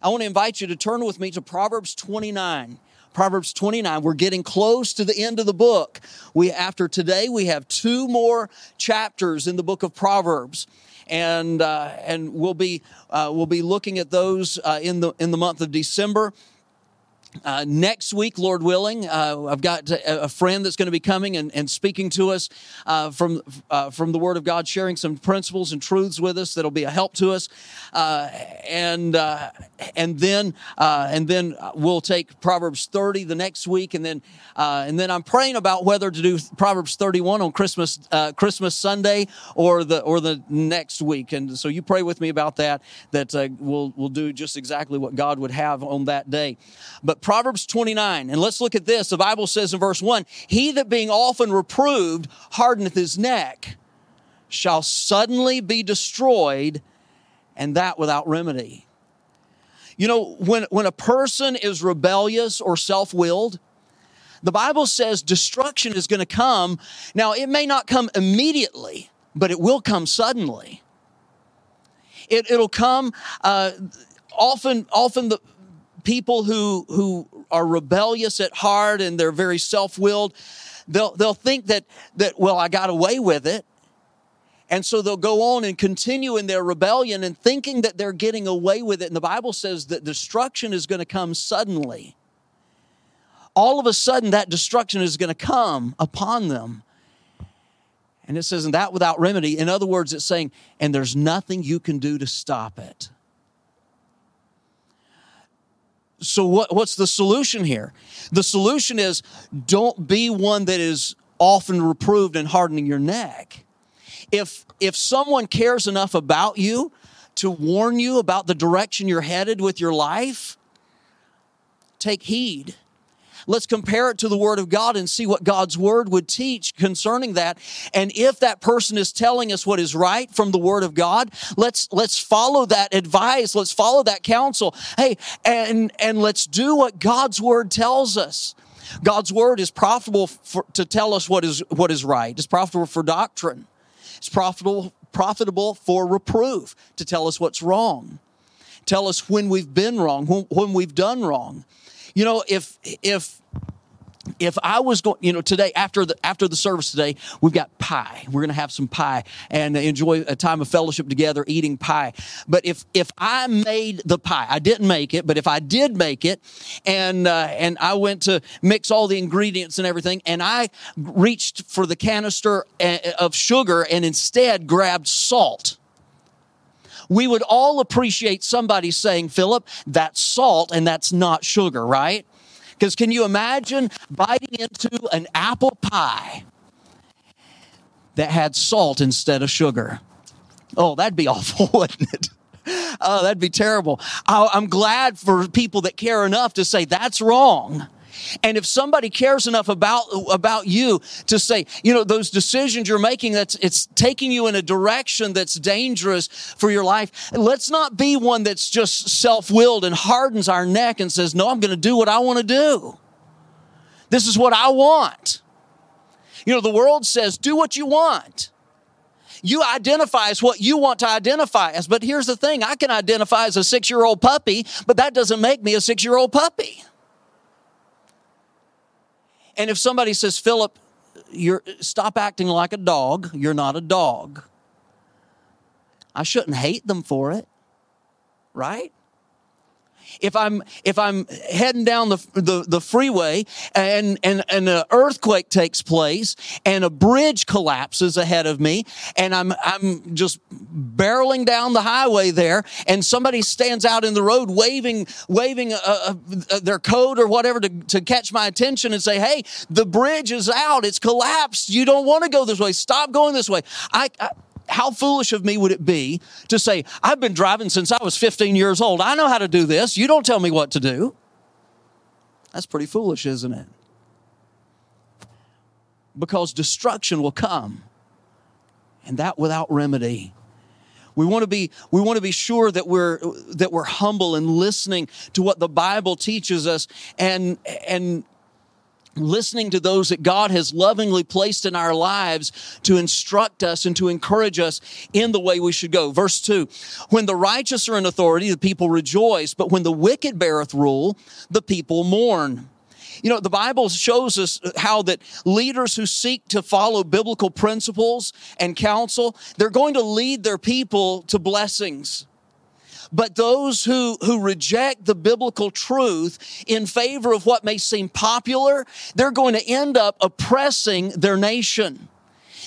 I want to invite you to turn with me to Proverbs 29. Proverbs 29. We're getting close to the end of the book. We after today we have two more chapters in the book of Proverbs. And, uh, and we'll be uh, we'll be looking at those uh, in the in the month of December. Uh, next week, Lord willing, uh, I've got a friend that's going to be coming and, and speaking to us uh, from uh, from the Word of God, sharing some principles and truths with us that'll be a help to us, uh, and uh, and then and then we'll take Proverbs 30 the next week, and then and then I'm praying about whether to do Proverbs 31 on Christmas Christmas Sunday or the or the next week, and so you pray with me about that. That we'll we'll do just exactly what God would have on that day, but Proverbs 29, and let's look at this. The Bible says in verse 1 He that being often reproved hardeneth his neck shall suddenly be destroyed, and that without remedy. You know, when, when a person is rebellious or self willed, the Bible says destruction is going to come. Now, it may not come immediately, but it will come suddenly. It, it'll come uh, often, often the, people who, who are rebellious at heart and they're very self-willed, they'll, they'll think that, that, well, I got away with it. And so they'll go on and continue in their rebellion and thinking that they're getting away with it. And the Bible says that destruction is going to come suddenly. All of a sudden, that destruction is going to come upon them. And it says, and that without remedy. In other words, it's saying, and there's nothing you can do to stop it. So, what, what's the solution here? The solution is don't be one that is often reproved and hardening your neck. If, if someone cares enough about you to warn you about the direction you're headed with your life, take heed Let's compare it to the Word of God and see what God's Word would teach concerning that. And if that person is telling us what is right from the Word of God, let's let's follow that advice. Let's follow that counsel. Hey, and and let's do what God's Word tells us. God's Word is profitable for, to tell us what is what is right. It's profitable for doctrine. It's profitable profitable for reproof to tell us what's wrong. Tell us when we've been wrong, when, when we've done wrong. You know, if if if I was going, you know, today after the after the service today, we've got pie. We're going to have some pie and enjoy a time of fellowship together, eating pie. But if if I made the pie, I didn't make it, but if I did make it, and uh, and I went to mix all the ingredients and everything, and I reached for the canister uh, of sugar and instead grabbed salt we would all appreciate somebody saying, Philip, that's salt and that's not sugar, right? Because can you imagine biting into an apple pie that had salt instead of sugar? Oh, that'd be awful, wouldn't it? Oh, that'd be terrible. I'm glad for people that care enough to say that's wrong. And if somebody cares enough about, about you to say, you know, those decisions you're making, that's, it's taking you in a direction that's dangerous for your life. Let's not be one that's just self-willed and hardens our neck and says, no, I'm going to do what I want to do. This is what I want. You know, the world says, do what you want. You identify as what you want to identify as. But here's the thing I can identify as a six year old puppy, but that doesn't make me a six year old puppy. And if somebody says, Philip, you're, stop acting like a dog, you're not a dog. I shouldn't hate them for it, right? If I'm if I'm heading down the the, the freeway and and and an earthquake takes place and a bridge collapses ahead of me and I'm I'm just barreling down the highway there and somebody stands out in the road waving waving a, a, a, their coat or whatever to, to catch my attention and say hey the bridge is out. It's collapsed. You don't want to go this way. Stop going this way. I, I how foolish of me would it be to say, I've been driving since I was 15 years old. I know how to do this. You don't tell me what to do. That's pretty foolish, isn't it? Because destruction will come, and that without remedy. We want to be we want to be sure that we're that we're humble and listening to what the Bible teaches us and and listening to those that God has lovingly placed in our lives to instruct us and to encourage us in the way we should go. Verse 2 When the righteous are in authority, the people rejoice, but when the wicked beareth rule, the people mourn. You know, the Bible shows us how that leaders who seek to follow biblical principles and counsel, they're going to lead their people to blessings. But those who, who reject the biblical truth in favor of what may seem popular, they're going to end up oppressing their nation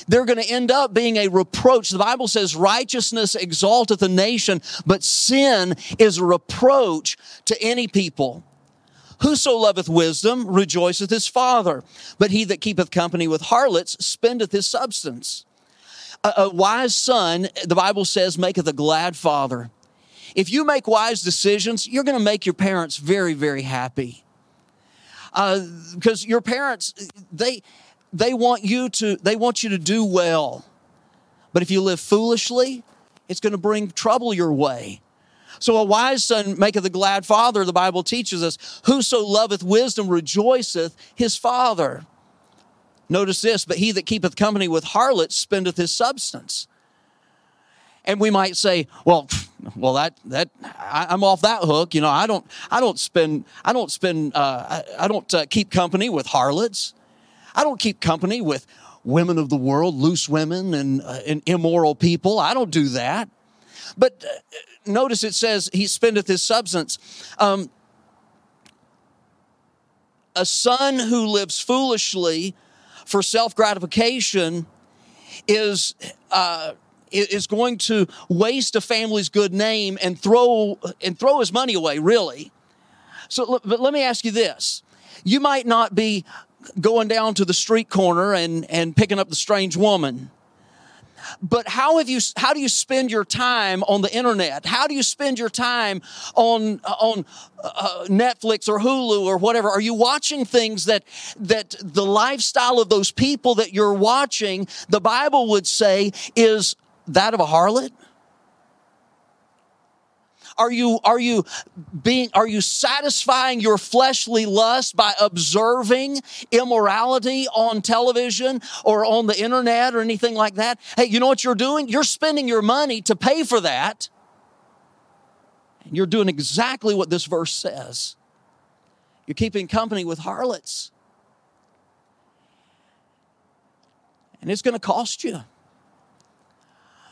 they're going to end up being a reproach. The Bible says righteousness exalteth a nation, but sin is a reproach to any people. Whoso loveth wisdom rejoiceth his father, but he that keepeth company with harlots spendeth his substance. A, a wise son, the Bible says, maketh a glad father. If you make wise decisions, you're going to make your parents very, very happy. Because uh, your parents, they they want you to they want you to do well. But if you live foolishly, it's going to bring trouble your way. So a wise son maketh a glad father, the Bible teaches us. Whoso loveth wisdom rejoiceth his father. Notice this, but he that keepeth company with harlots spendeth his substance. And we might say, well, well, that that I, am off that hook. You know, I don't I don't spend I don't spend uh, I, I, don't uh, keep company with harlots. I don't keep company with women of the world, loose women, and, uh, and immoral people. I don't do that. But uh, notice it says he spendeth his substance. Um, a son who lives foolishly for self gratification is uh, is going to waste a family's good name and throw and throw his money away. Really. So, but let me ask you this: you might not be going down to the street corner and and picking up the strange woman but how have you how do you spend your time on the internet how do you spend your time on on uh, netflix or hulu or whatever are you watching things that that the lifestyle of those people that you're watching the bible would say is that of a harlot are you, are you being, are you satisfying your fleshly lust by observing immorality on television or on the internet or anything like that? Hey, you know what you're doing? You're spending your money to pay for that. And you're doing exactly what this verse says. You're keeping company with harlots. And it's going to cost you.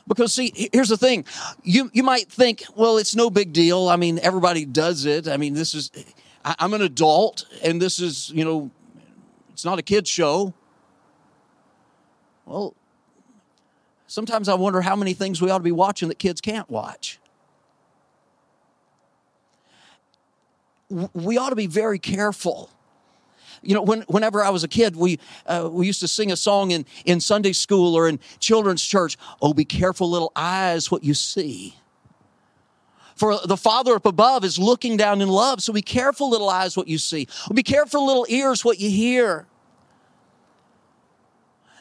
Because see, here's the thing. You you might think, well, it's no big deal. I mean, everybody does it. I mean, this is I, I'm an adult and this is, you know, it's not a kid's show. Well, sometimes I wonder how many things we ought to be watching that kids can't watch. We ought to be very careful you know, when, whenever I was a kid, we, uh, we used to sing a song in, in Sunday school or in children's church. Oh, be careful, little eyes, what you see. For the Father up above is looking down in love. So be careful, little eyes, what you see. Be careful, little ears, what you hear.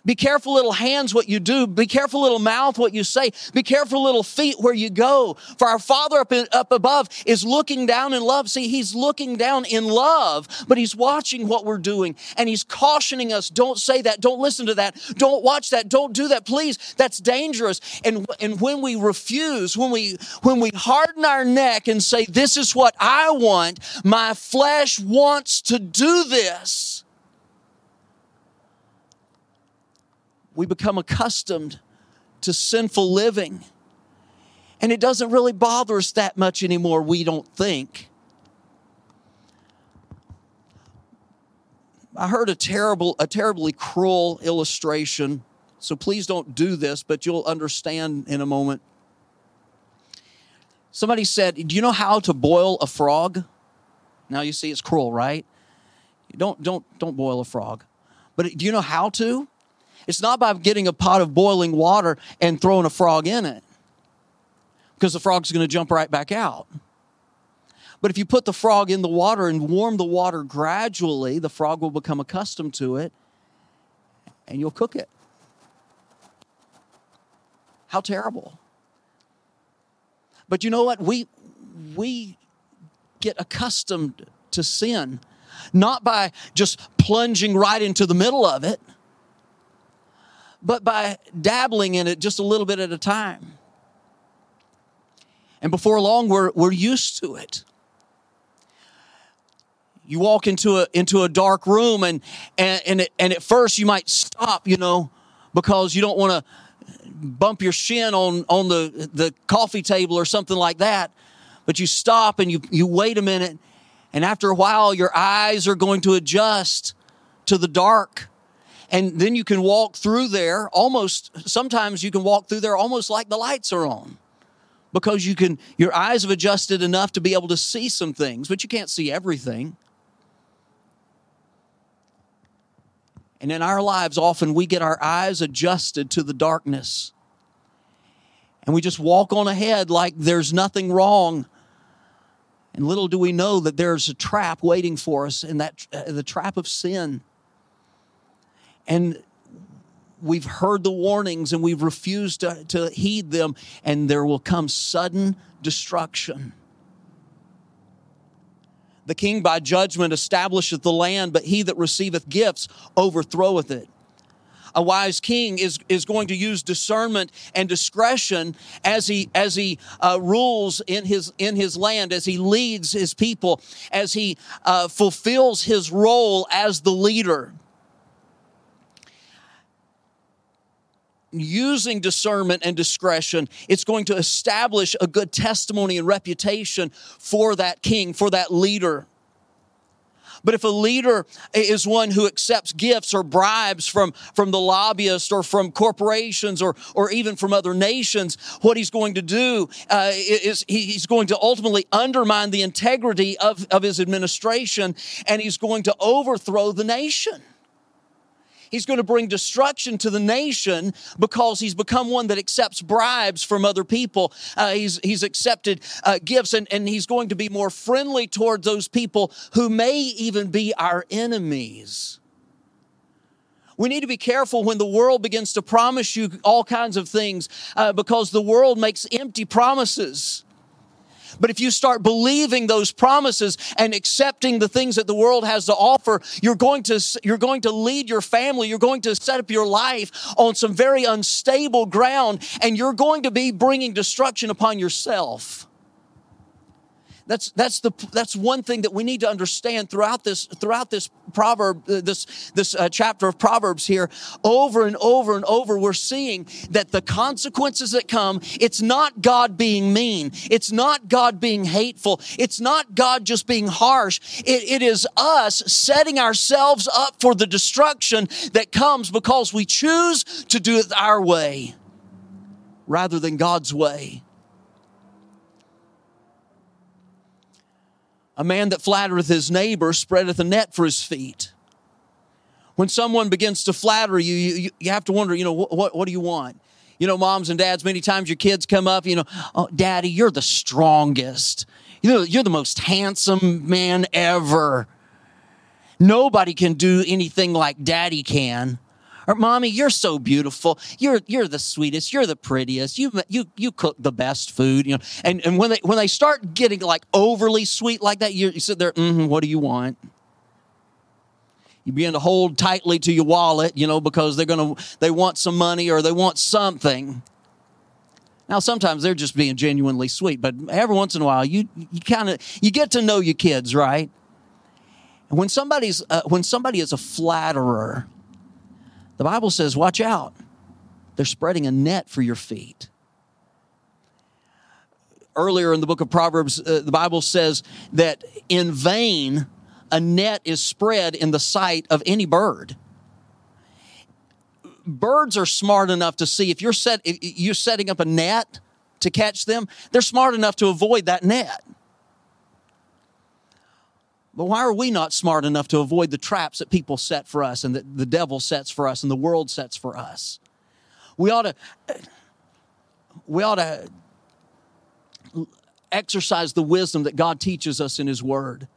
Be careful, little hands, what you do. Be careful, little mouth, what you say. Be careful, little feet, where you go. For our Father up, in, up above is looking down in love. See, He's looking down in love, but He's watching what we're doing and He's cautioning us don't say that, don't listen to that, don't watch that, don't do that, please. That's dangerous. And, and when we refuse, when we, when we harden our neck and say, This is what I want, my flesh wants to do this we become accustomed to sinful living. And it doesn't really bother us that much anymore, we don't think. I heard a terrible, a terribly cruel illustration. So please don't do this, but you'll understand in a moment. Somebody said, Do you know how to boil a frog? Now you see it's cruel, right? Don't don't don't boil a frog. But do you know how to? It's not by getting a pot of boiling water and throwing a frog in it, because the frog's going to jump right back out. But if you put the frog in the water and warm the water gradually, the frog will become accustomed to it and you'll cook it. How terrible. But you know what? We we get accustomed to sin not by just plunging right into the middle of it, but by dabbling in it just a little bit at a time. And before long, we're, we're used to it. You walk into a, into a dark room, and, and, and, it, and at first you might stop, you know, because you don't want to bump your shin on, on the, the coffee table or something like that. But you stop and you, you wait a minute, and after a while, your eyes are going to adjust to the dark. And then you can walk through there almost, sometimes you can walk through there almost like the lights are on because you can, your eyes have adjusted enough to be able to see some things, but you can't see everything. And in our lives, often we get our eyes adjusted to the darkness. And we just walk on ahead like there's nothing wrong. And little do we know that there's a trap waiting for us, in that uh, the trap of sin. And we've heard the warnings and we've refused to, to heed them, and there will come sudden destruction. The king by judgment establisheth the land, but he that receiveth gifts overthroweth it. A wise king is, is going to use discernment and discretion as he, as he uh, rules in his, in his land, as he leads his people, as he uh, fulfills his role as the leader. Using discernment and discretion, it's going to establish a good testimony and reputation for that king, for that leader. But if a leader is one who accepts gifts or bribes from, from the lobbyist or from corporations or, or even from other nations, what he's going to do uh, is he's going to ultimately undermine the integrity of, of his administration and he's going to overthrow the nation. He's going to bring destruction to the nation because he's become one that accepts bribes from other people. Uh, he's, he's accepted uh, gifts and, and he's going to be more friendly toward those people who may even be our enemies. We need to be careful when the world begins to promise you all kinds of things uh, because the world makes empty promises. But if you start believing those promises and accepting the things that the world has to offer, you're going to, you're going to lead your family. You're going to set up your life on some very unstable ground and you're going to be bringing destruction upon yourself. That's, that's, the, that's one thing that we need to understand throughout this, throughout this proverb, uh, this, this uh, chapter of Proverbs here. Over and over and over, we're seeing that the consequences that come, it's not God being mean. It's not God being hateful. It's not God just being harsh. it, it is us setting ourselves up for the destruction that comes because we choose to do it our way rather than God's way. A man that flattereth his neighbor spreadeth a net for his feet. When someone begins to flatter you, you, you have to wonder, you know, what, what, what do you want? You know, moms and dads, many times your kids come up, you know, oh, daddy, you're the strongest. You know, you're the most handsome man ever. Nobody can do anything like daddy can. Or mommy, you're so beautiful. You're you're the sweetest. You're the prettiest. You you you cook the best food. You know, and and when they when they start getting like overly sweet like that, you, you sit there. Mm-hmm, what do you want? You begin to hold tightly to your wallet, you know, because they're gonna they want some money or they want something. Now, sometimes they're just being genuinely sweet, but every once in a while, you you kind of you get to know your kids, right? When somebody's uh, when somebody is a flatterer, the Bible says, watch out. They're spreading a net for your feet. Earlier in the book of Proverbs, uh, the Bible says that in vain a net is spread in the sight of any bird. Birds are smart enough to see if you're set if you're setting up a net to catch them, they're smart enough to avoid that net. But why are we not smart enough to avoid the traps that people set for us and that the devil sets for us and the world sets for us? We ought to, we ought to exercise the wisdom that God teaches us in His Word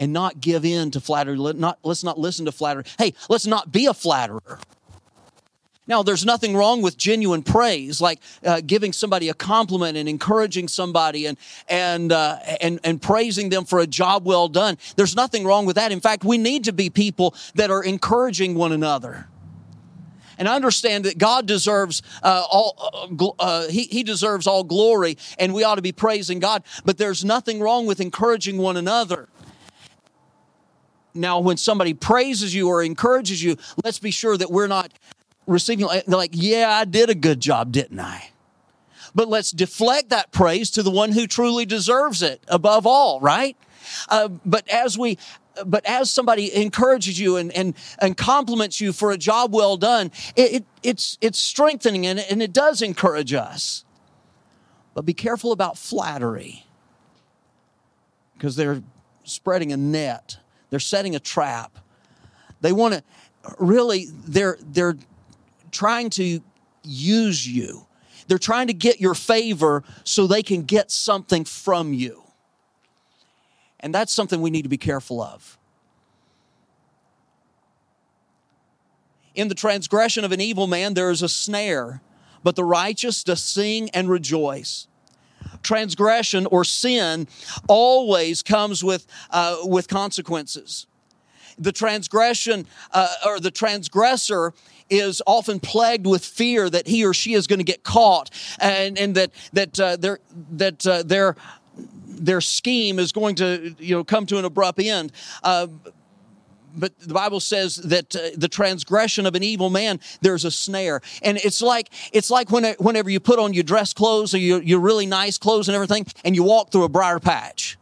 and not give in to flattery. Not, let's not listen to flattery. Hey, let's not be a flatterer. Now, there's nothing wrong with genuine praise, like uh, giving somebody a compliment and encouraging somebody and, and, uh, and, and praising them for a job well done. There's nothing wrong with that. In fact, we need to be people that are encouraging one another. And I understand that God deserves uh, all, uh, uh, he, he deserves all glory, and we ought to be praising God. But there's nothing wrong with encouraging one another. Now, when somebody praises you or encourages you, let's be sure that we're not receiving, like, yeah, I did a good job, didn't I? But let's deflect that praise to the one who truly deserves it above all, right? Uh, but as we, but as somebody encourages you and, and, and compliments you for a job well done, it, it it's, it's strengthening and, and it does encourage us. But be careful about flattery because they're spreading a net, they're setting a trap. They want to really, they're, they're trying to use you. They're trying to get your favor so they can get something from you. And that's something we need to be careful of. In the transgression of an evil man, there is a snare, but the righteous does sing and rejoice. Transgression or sin always comes with, uh, with consequences. The transgression uh, or the transgressor is often plagued with fear that he or she is going to get caught and, and that, that, uh, their, that uh, their, their scheme is going to you know, come to an abrupt end. Uh, but the Bible says that uh, the transgression of an evil man, there's a snare. And it's like, it's like when, whenever you put on your dress clothes or your, your really nice clothes and everything, and you walk through a briar patch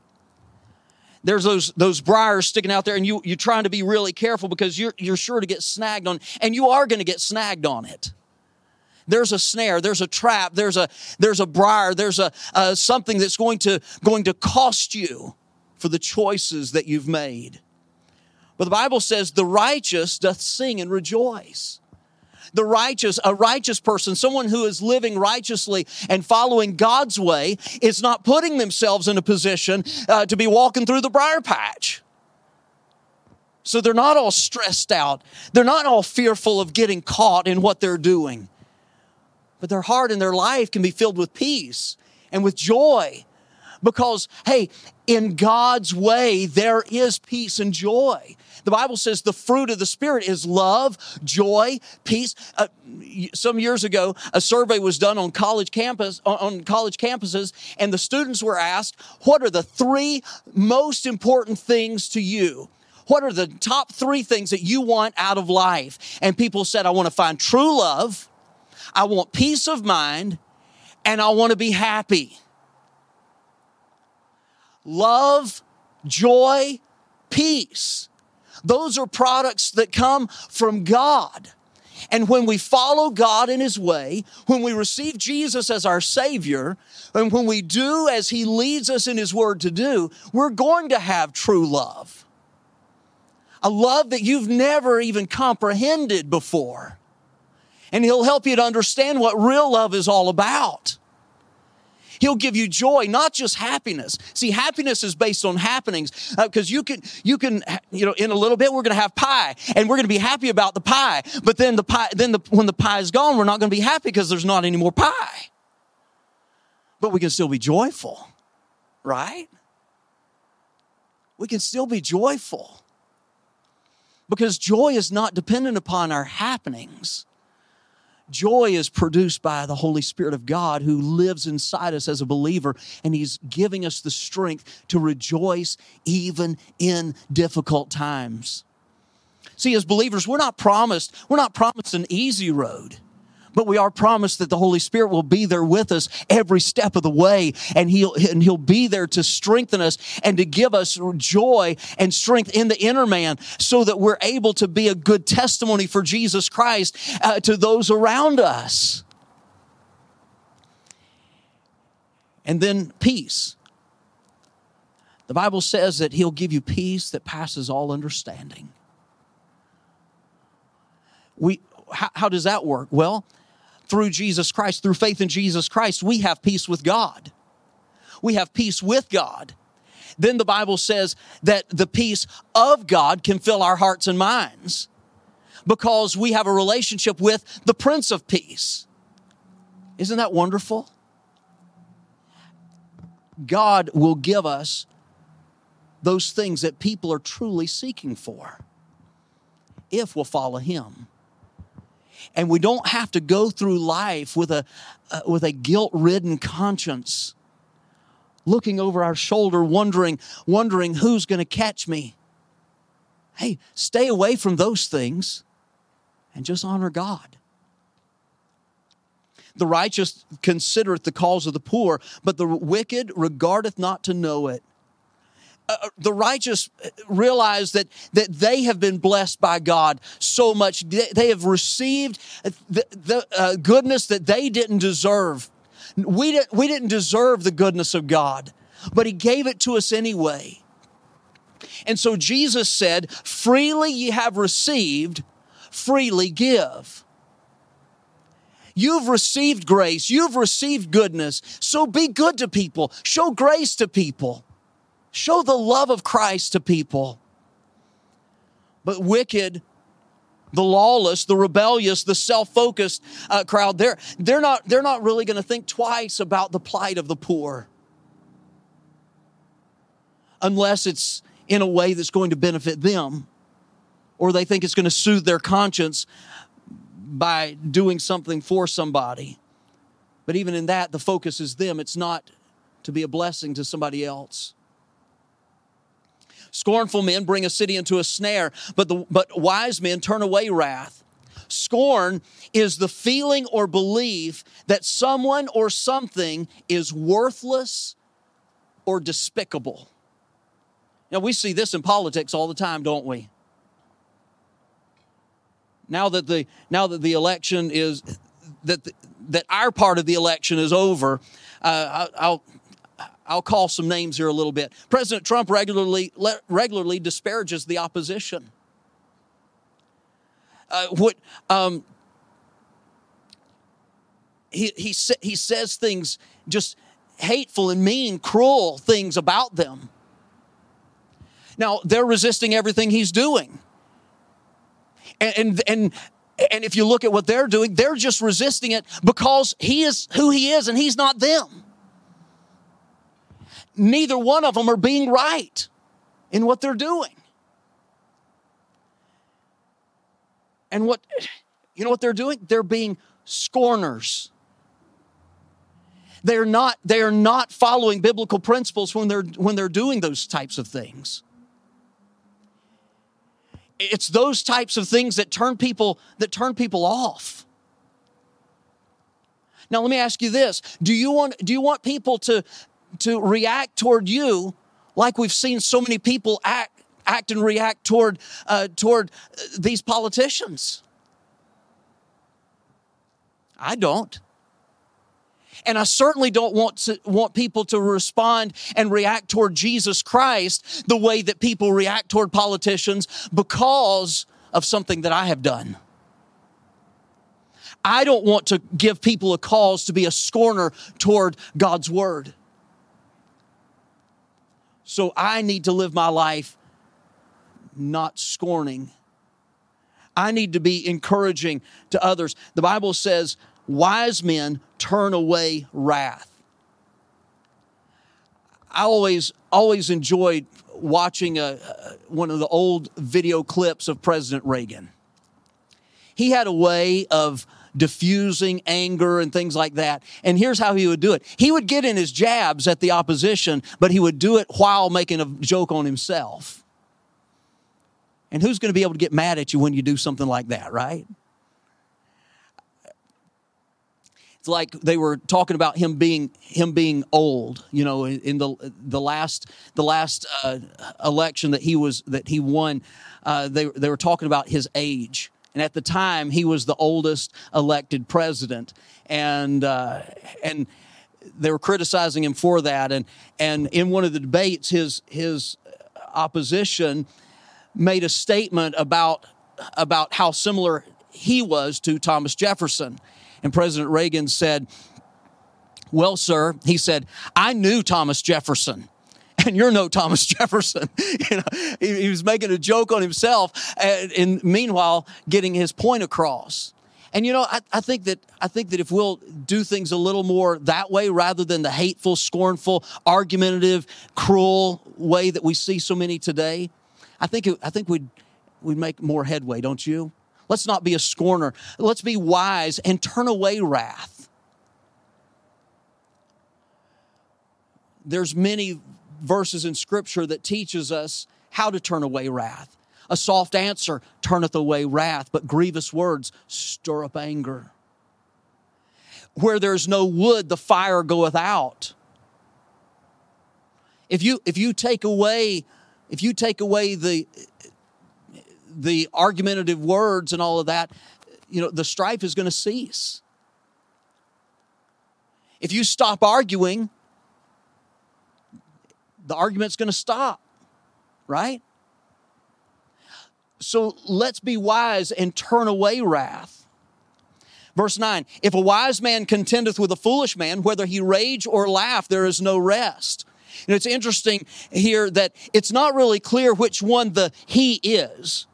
there's those those briars sticking out there and you you're trying to be really careful because you're you're sure to get snagged on and you are going to get snagged on it. There's a snare there's a trap there's a there's a briar there's a uh, something that's going to going to cost you for the choices that you've made. But the bible says the righteous doth sing and rejoice the righteous, a righteous person, someone who is living righteously and following God's way, is not putting themselves in a position uh, to be walking through the briar patch. So they're not all stressed out. They're not all fearful of getting caught in what they're doing. But their heart and their life can be filled with peace and with joy because, hey, in God's way, there is peace and joy. The Bible says the fruit of the Spirit is love, joy, peace. Uh, some years ago, a survey was done on college campus on college campuses, and the students were asked, "What are the three most important things to you?" What are the top three things that you want out of life? And people said, I want to find true love, I want peace of mind, and I want to be happy. Love, joy, peace. Those are products that come from God. And when we follow God in His way, when we receive Jesus as our Savior, and when we do as He leads us in His Word to do, we're going to have true love. A love that you've never even comprehended before. And He'll help you to understand what real love is all about. He'll give you joy, not just happiness. See, happiness is based on happenings because uh, you can, you can, you know, in a little bit we're going to have pie and we're going to be happy about the pie. But then the pie, then the, when the pie is gone, we're not going to be happy because there's not any more pie. But we can still be joyful, right? We can still be joyful because joy is not dependent upon our happenings. Joy is produced by the Holy Spirit of God who lives inside us as a believer, and He's giving us the strength to rejoice even in difficult times. See, as believers, we're not promised, we're not promised an easy road but we are promised that the Holy Spirit will be there with us every step of the way and he'll, and he'll be there to strengthen us and to give us joy and strength in the inner man so that we're able to be a good testimony for Jesus Christ uh, to those around us. And then peace. The Bible says that he'll give you peace that passes all understanding. We, how, how does that work? Well, through Jesus Christ, through faith in Jesus Christ, we have peace with God. We have peace with God. Then the Bible says that the peace of God can fill our hearts and minds. because we have a relationship with the Prince of Peace. Isn't that wonderful? God will give us those things that people are truly seeking for if we'll follow Him. And we don't have to go through life with a, uh, with a guilt ridden conscience, looking over our shoulder, wondering, wondering who's going to catch me. Hey, stay away from those things and just honor God. The righteous considereth the cause of the poor, but the wicked regardeth not to know it. Uh, uh the righteous realize that, that they have been blessed by God so much. They have received the, the uh, goodness that they didn't deserve. We, did, we didn't deserve the goodness of God, but He gave it to us anyway. And so Jesus said, Freely ye have received, freely give. You've received grace, you've received goodness. So be good to people, show grace to people, show the love of Christ to people. But wicked, the lawless, the rebellious, the self-focused uh, crowd, they're, they're, not, they're not really going to think twice about the plight of the poor. Unless it's in a way that's going to benefit them, or they think it's going to soothe their conscience by doing something for somebody. But even in that, the focus is them. It's not to be a blessing to somebody else. Scornful men bring a city into a snare, but, the, but wise men turn away wrath. Scorn is the feeling or belief that someone or something is worthless or despicable. Now, we see this in politics all the time, don't we? Now that the, now that the election is, that, the, that our part of the election is over, uh, I'll, I'll call some names here a little bit. President Trump regularly, regularly disparages the opposition. Uh, what, um, he, he, he says things just hateful and mean, cruel things about them. Now, they're resisting everything he's doing. And, and, and, and if you look at what they're doing, they're just resisting it because he is who he is and he's not them. Neither one of them are being right in what they're doing. And what, you know what they're doing? They're being scorners. They're not, they are not following biblical principles when they're, when they're doing those types of things it's those types of things that turn people that turn people off now let me ask you this do you want do you want people to to react toward you like we've seen so many people act act and react toward uh, toward these politicians i don't and I certainly don't want to want people to respond and react toward Jesus Christ the way that people react toward politicians because of something that I have done. I don't want to give people a cause to be a scorner toward God's word. So I need to live my life not scorning. I need to be encouraging to others. The Bible says, wise men turn away wrath. I always always enjoyed watching a, one of the old video clips of President Reagan. He had a way of diffusing anger and things like that. And here's how he would do it. He would get in his jabs at the opposition, but he would do it while making a joke on himself. And who's going to be able to get mad at you when you do something like that, right? it's like they were talking about him being him being old. You know, in the the last the last uh, election that he was that he won, uh, they they were talking about his age. And at the time, he was the oldest elected president, and uh, and they were criticizing him for that. And and in one of the debates, his his opposition made a statement about about how similar he was to Thomas Jefferson. And President Reagan said, Well, sir, he said, I knew Thomas Jefferson. And you're no Thomas Jefferson. you know, he, he, was making a joke on himself, uh, and, and, meanwhile getting his point across. And you know, I, I think that I think that if we'll do things a little more that way, rather than the hateful, scornful, argumentative, cruel way that we see so many today, I think it, I think we'd we'd make more headway, don't you? Let's not be a scorner. Let's be wise and turn away wrath. There's many verses in scripture that teaches us how to turn away wrath. A soft answer turneth away wrath, but grievous words stir up anger. Where there's no wood, the fire goeth out. If you if you take away if you take away the the argumentative words and all of that, you know, the strife is going to cease. If you stop arguing, the argument's going to stop, right? So let's be wise and turn away wrath. Verse 9 If a wise man contendeth with a foolish man, whether he rage or laugh, there is no rest. And it's interesting here that it's not really clear which one the he is,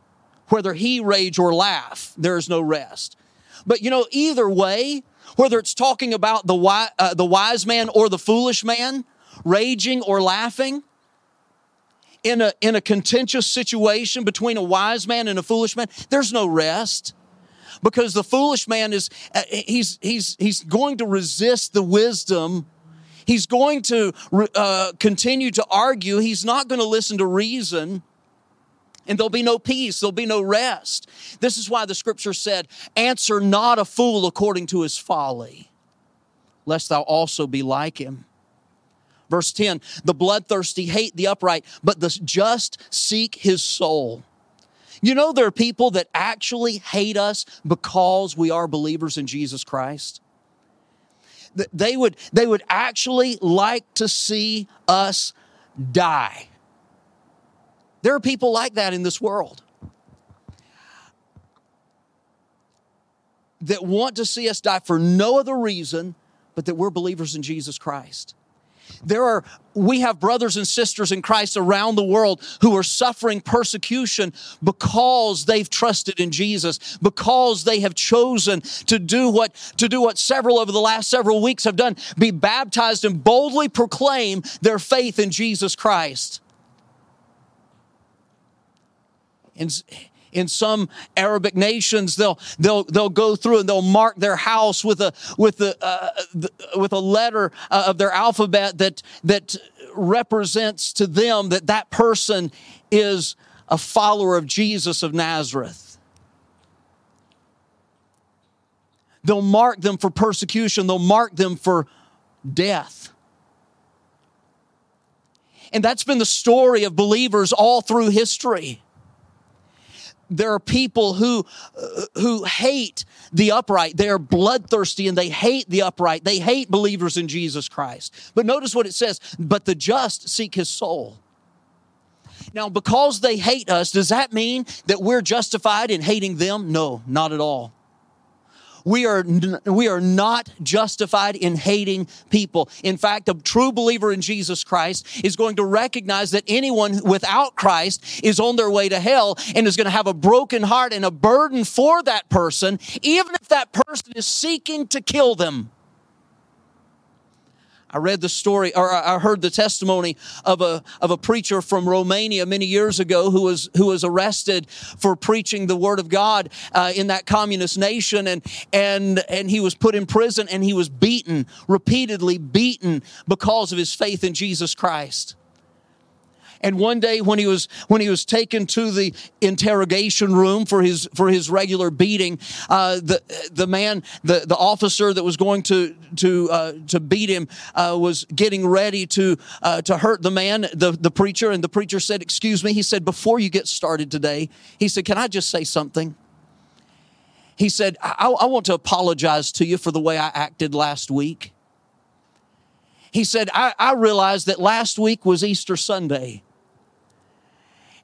whether he rage or laugh, there is no rest. But you know, either way, whether it's talking about the, wise, uh, the wise man or the foolish man, raging or laughing, in a, in a contentious situation between a wise man and a foolish man, there's no rest. Because the foolish man is uh, he's he's he's going to resist the wisdom. He's going to uh, continue to argue. He's not going to listen to reason. And there'll be no peace. There'll be no rest. This is why the scripture said answer not a fool according to his folly lest thou also be like him Verse 10 The bloodthirsty hate the upright, but the just seek his soul. You know, there are people that actually hate us because we are believers in Jesus Christ. They would, they would actually like to see us die. There are people like that in this world that want to see us die for no other reason but that we're believers in Jesus Christ. There are, we have brothers and sisters in Christ around the world who are suffering persecution because they've trusted in Jesus, because they have chosen to do what, to do what several over the last several weeks have done, be baptized and boldly proclaim their faith in Jesus Christ. And, in some Arabic nations, they'll they'll they'll go through and they'll mark their house with a with a uh, the, with a letter uh, of their alphabet that that represents to them that that person is a follower of Jesus of Nazareth. They'll mark them for persecution. They'll mark them for death. And that's been the story of believers all through history there are people who uh, who hate the upright. They are bloodthirsty and they hate the upright. They hate believers in jesus christ. But notice what it says but the just seek his soul. Now because they hate us does that mean that we're justified in hating them? No not at all we are, we are not justified in hating people. In fact, a true believer in Jesus Christ is going to recognize that anyone without Christ is on their way to hell and is going to have a broken heart and a burden for that person, even if that person is seeking to kill them. I read the story, or I heard the testimony of a, of a preacher from Romania many years ago who was, who was arrested for preaching the word of God uh, in that communist nation. And, and, and he was put in prison and he was beaten, repeatedly beaten because of his faith in Jesus Christ. And one day when he was when he was taken to the interrogation room for his for his regular beating, uh, the the man the the officer that was going to to uh, to beat him uh, was getting ready to uh, to hurt the man the the preacher and the preacher said, "Excuse me," he said, "Before you get started today," he said, "Can I just say something?" He said, I, I want to apologize to you for the way I acted last week." He said, I, I realized that last week was Easter Sunday.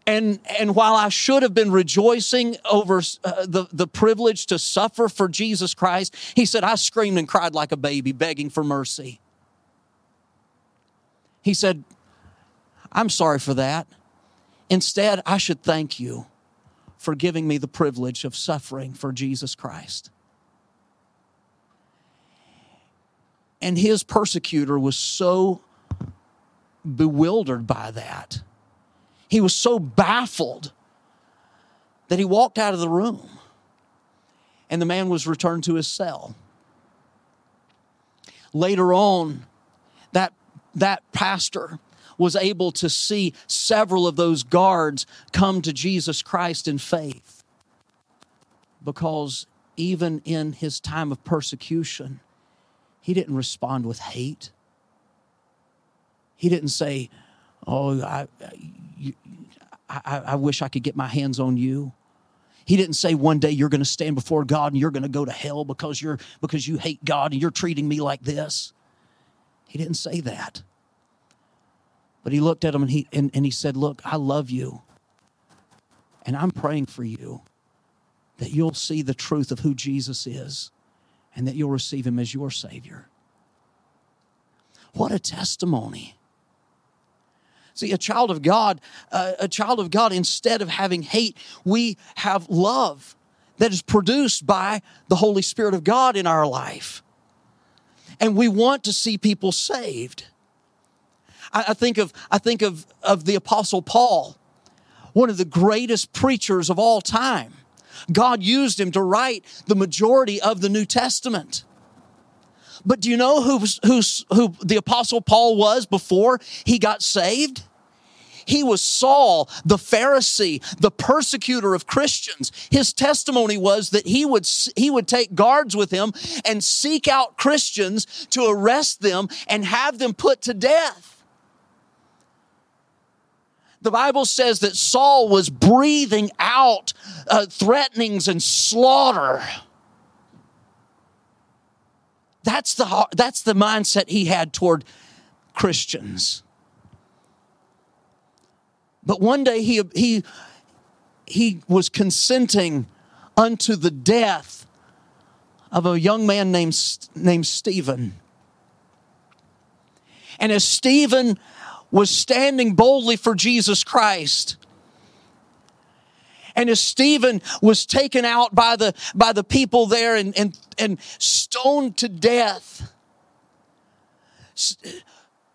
And, and while I should have been rejoicing over uh, the, the privilege to suffer for Jesus Christ, he said, I screamed and cried like a baby, begging for mercy. He said, I'm sorry for that. Instead, I should thank you for giving me the privilege of suffering for Jesus Christ. And his persecutor was so bewildered by that. He was so baffled that he walked out of the room and the man was returned to his cell. Later on, that, that pastor was able to see several of those guards come to Jesus Christ in faith because even in his time of persecution, he didn't respond with hate. He didn't say, Oh, I, I, I wish I could get my hands on you. He didn't say one day you're going to stand before God and you're going to go to hell because you're because you hate God and you're treating me like this. He didn't say that. But he looked at him and he and, and he said, Look, I love you. And I'm praying for you that you'll see the truth of who Jesus is and that you'll receive him as your Savior. What a testimony. See, a child of God, uh, a child of God, instead of having hate, we have love that is produced by the Holy Spirit of God in our life. And we want to see people saved. I, I think of, I think of, of the Apostle Paul, one of the greatest preachers of all time. God used him to write the majority of the New Testament. But do you know who, who, who the Apostle Paul was before he got saved? He was Saul, the Pharisee, the persecutor of Christians. His testimony was that he would, he would take guards with him and seek out Christians to arrest them and have them put to death. The Bible says that Saul was breathing out uh, threatenings and slaughter. That's the, that's the mindset he had toward Christians. But one day he, he, he was consenting unto the death of a young man named, named Stephen. And as Stephen was standing boldly for Jesus Christ, and as Stephen was taken out by the, by the people there and, and, and stoned to death,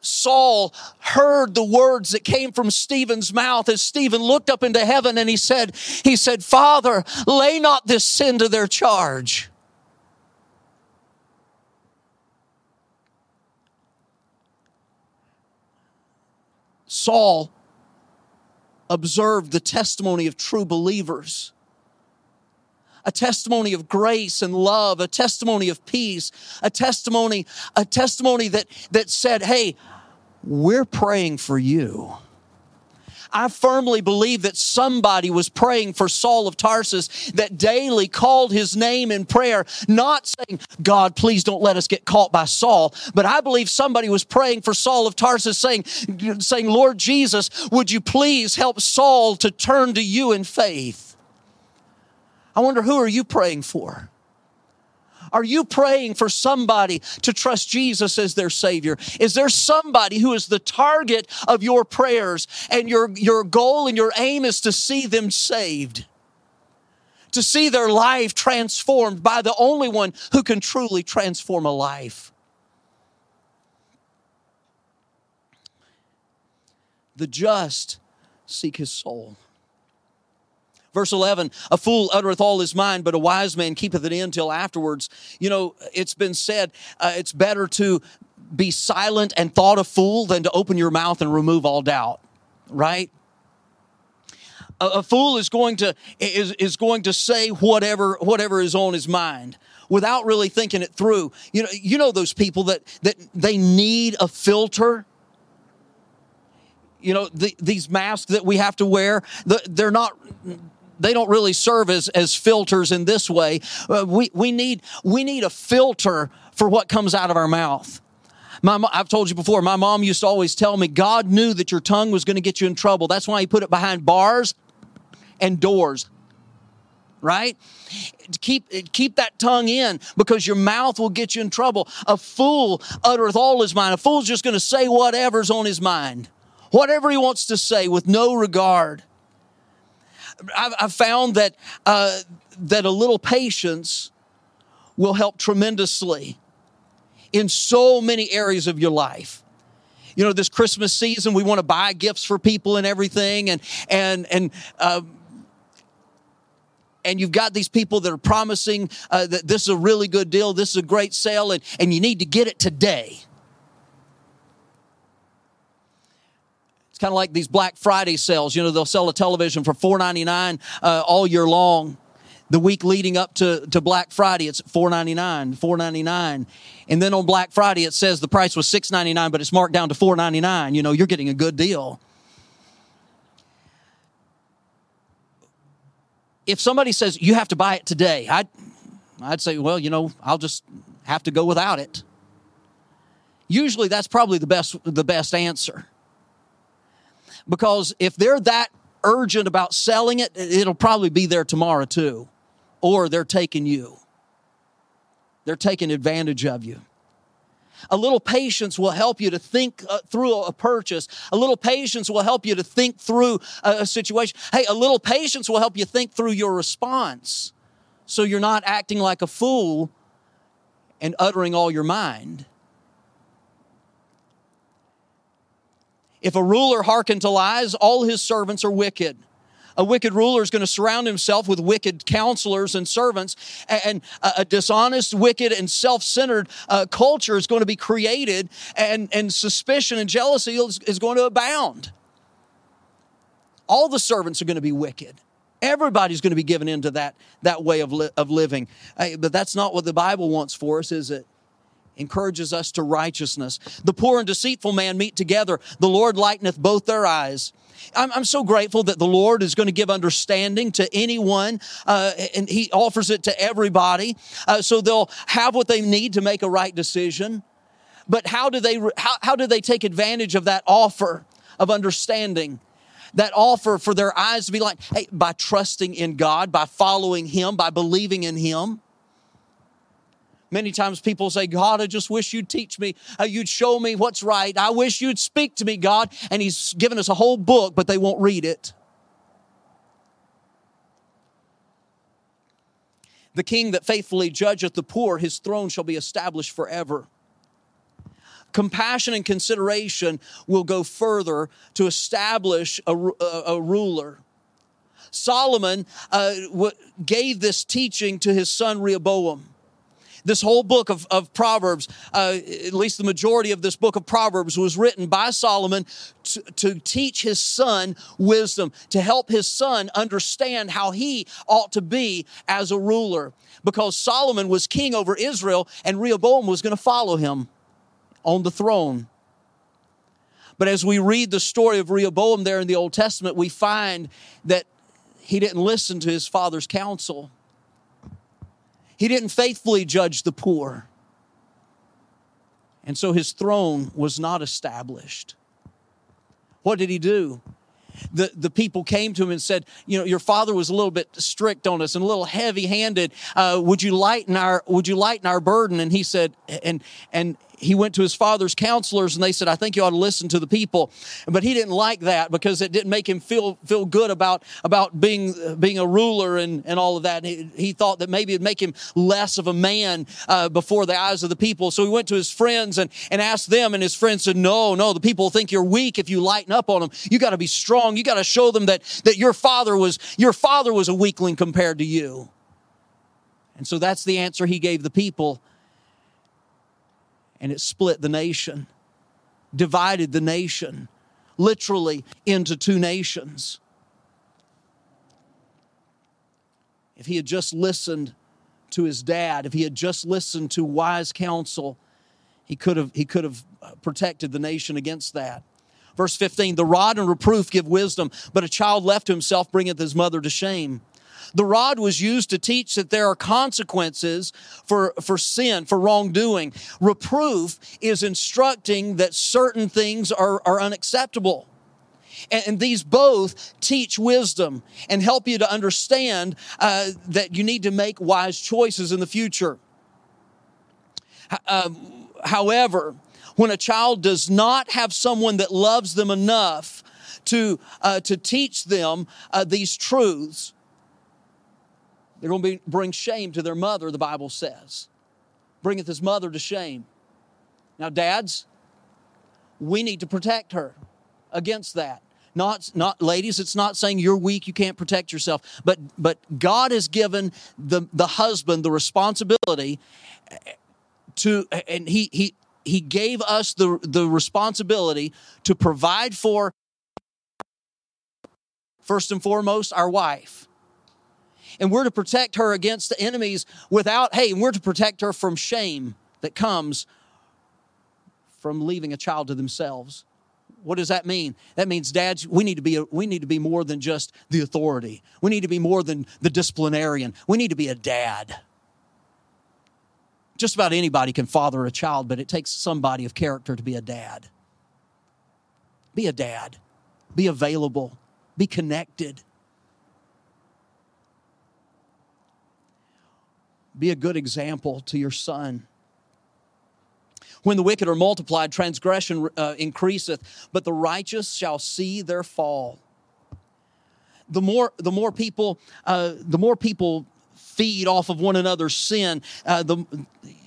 Saul heard the words that came from Stephen's mouth as Stephen looked up into heaven and he said, he said, Father, lay not this sin to their charge. Saul observed the testimony of true believers a testimony of grace and love, a testimony of peace, a testimony, a testimony that, that said, hey, we're praying for you. I firmly believe that somebody was praying for Saul of Tarsus that daily called his name in prayer, not saying, God, please don't let us get caught by Saul. But I believe somebody was praying for Saul of Tarsus, saying, saying, Lord Jesus, would you please help Saul to turn to you in faith? I wonder who are you praying for? Are you praying for somebody to trust Jesus as their Savior? Is there somebody who is the target of your prayers and your, your goal and your aim is to see them saved? To see their life transformed by the only one who can truly transform a life. The just seek his soul. Verse 11, a fool uttereth all his mind, but a wise man keepeth it in till afterwards. You know, it's been said, uh, it's better to be silent and thought a fool than to open your mouth and remove all doubt, right? A, a fool is going to is, is going to say whatever whatever is on his mind without really thinking it through. You know, you know those people that that they need a filter you know the, these masks that we have to wear they're not they don't really serve as, as filters in this way. Uh, we, we, need, we need a filter for what comes out of our mouth. My, I've told you before, my mom used to always tell me God knew that your tongue was going to get you in trouble. That's why He put it behind bars and doors. Right? Keep, keep that tongue in because your mouth will get you in trouble. A fool uttereth all his mind. A fool's just going to say whatever's on his mind whatever he wants to say with no regard. I've, I've found that, uh, that a little patience will help tremendously in so many areas of your life. You know this christmas season we want to buy gifts for people and everything and and and uh, and you've got these people that are promising uh, that this is a really good deal this is a great sale and, and you need to get it today kind of like these Black Friday sales. You know, they'll sell a television for $4.99 uh, all year long. The week leading up to, to Black Friday, it's $4.99, $4.99. And then on Black Friday, it says the price was $6.99, but it's marked down to $4.99. You know, you're getting a good deal. If somebody says you have to buy it today, I'd, I'd say, well, you know, I'll just have to go without it. Usually that's probably the best, the best answer because if they're that urgent about selling it, it'll probably be there tomorrow too. Or they're taking you, they're taking advantage of you. A little patience will help you to think uh, through a purchase. A little patience will help you to think through a, a situation. Hey, a little patience will help you think through your response so you're not acting like a fool and uttering all your mind. If a ruler hearken to lies, all his servants are wicked. A wicked ruler is going to surround himself with wicked counselors and servants, and a dishonest, wicked, and self centered uh, culture is going to be created, and, and suspicion and jealousy is, is going to abound. All the servants are going to be wicked. Everybody's going to be given into that, that way of, li- of living. but that's not what the Bible wants for us, is it? Encourages us to righteousness. The poor and deceitful man meet together. The Lord lighteneth both their eyes. I'm, I'm so grateful that the Lord is going to give understanding to anyone, uh, and He offers it to everybody, uh, so they'll have what they need to make a right decision. But how do they how, how do they take advantage of that offer of understanding? That offer for their eyes to be like, hey, by trusting in God, by following Him, by believing in Him. Many times people say, God, I just wish you'd teach me, uh, you'd show me what's right. I wish you'd speak to me, God. And He's given us a whole book, but they won't read it. The king that faithfully judgeth the poor, his throne shall be established forever. Compassion and consideration will go further to establish a, a, a ruler. Solomon uh, gave this teaching to his son Rehoboam. This whole book of, of Proverbs, uh, at least the majority of this book of Proverbs, was written by Solomon to, to teach his son wisdom, to help his son understand how he ought to be as a ruler. Because Solomon was king over Israel and Rehoboam was going to follow him on the throne. But as we read the story of Rehoboam there in the Old Testament, we find that he didn't listen to his father's counsel. He didn't faithfully judge the poor. And so his throne was not established. What did he do? The, the people came to him and said, You know, your father was a little bit strict on us and a little heavy handed. Uh, would you lighten our would you lighten our burden? And he said, and and he went to his father's counselors and they said, I think you ought to listen to the people. But he didn't like that because it didn't make him feel, feel good about, about being, being a ruler and, and all of that. He, he thought that maybe it'd make him less of a man uh, before the eyes of the people. So he went to his friends and, and asked them, and his friends said, No, no, the people think you're weak if you lighten up on them. You got to be strong. You got to show them that, that your father was, your father was a weakling compared to you. And so that's the answer he gave the people and it split the nation, divided the nation, literally into two nations. If he had just listened to his dad, if he had just listened to wise counsel, he could have, he could have uh, protected the nation against that. Verse 15 The rod and reproof give wisdom, but a child left to himself bringeth his mother to shame. The rod was used to teach that there are consequences for, for sin, for wrongdoing. Reproof is instructing that certain things are, are unacceptable. And, and these both teach wisdom and help you to understand uh, that you need to make wise choices in the future. Uh, however, when a child does not have someone that loves them enough to, uh, to teach them uh, these truths, they're going to be, bring shame to their mother, the Bible says. Bringeth his mother to shame. Now, dads, we need to protect her against that. Not, not ladies, it's not saying you're weak, you can't protect yourself, but but God has given the, the husband the responsibility to and he he he gave us the, the responsibility to provide for first and foremost our wife and we're to protect her against the enemies without hey we're to protect her from shame that comes from leaving a child to themselves. What does that mean? That means dads we need to be we need to be more than just the authority. We need to be more than the disciplinarian. We need to be a dad. Just about anybody can father a child but it takes somebody of character to be a dad. Be a dad. Be available. Be connected be a good example to your son when the wicked are multiplied, transgression uh, increaseth, but the righteous shall see their fall. The more, the more people, uh, the more people feed off of one another's sin, uh, the,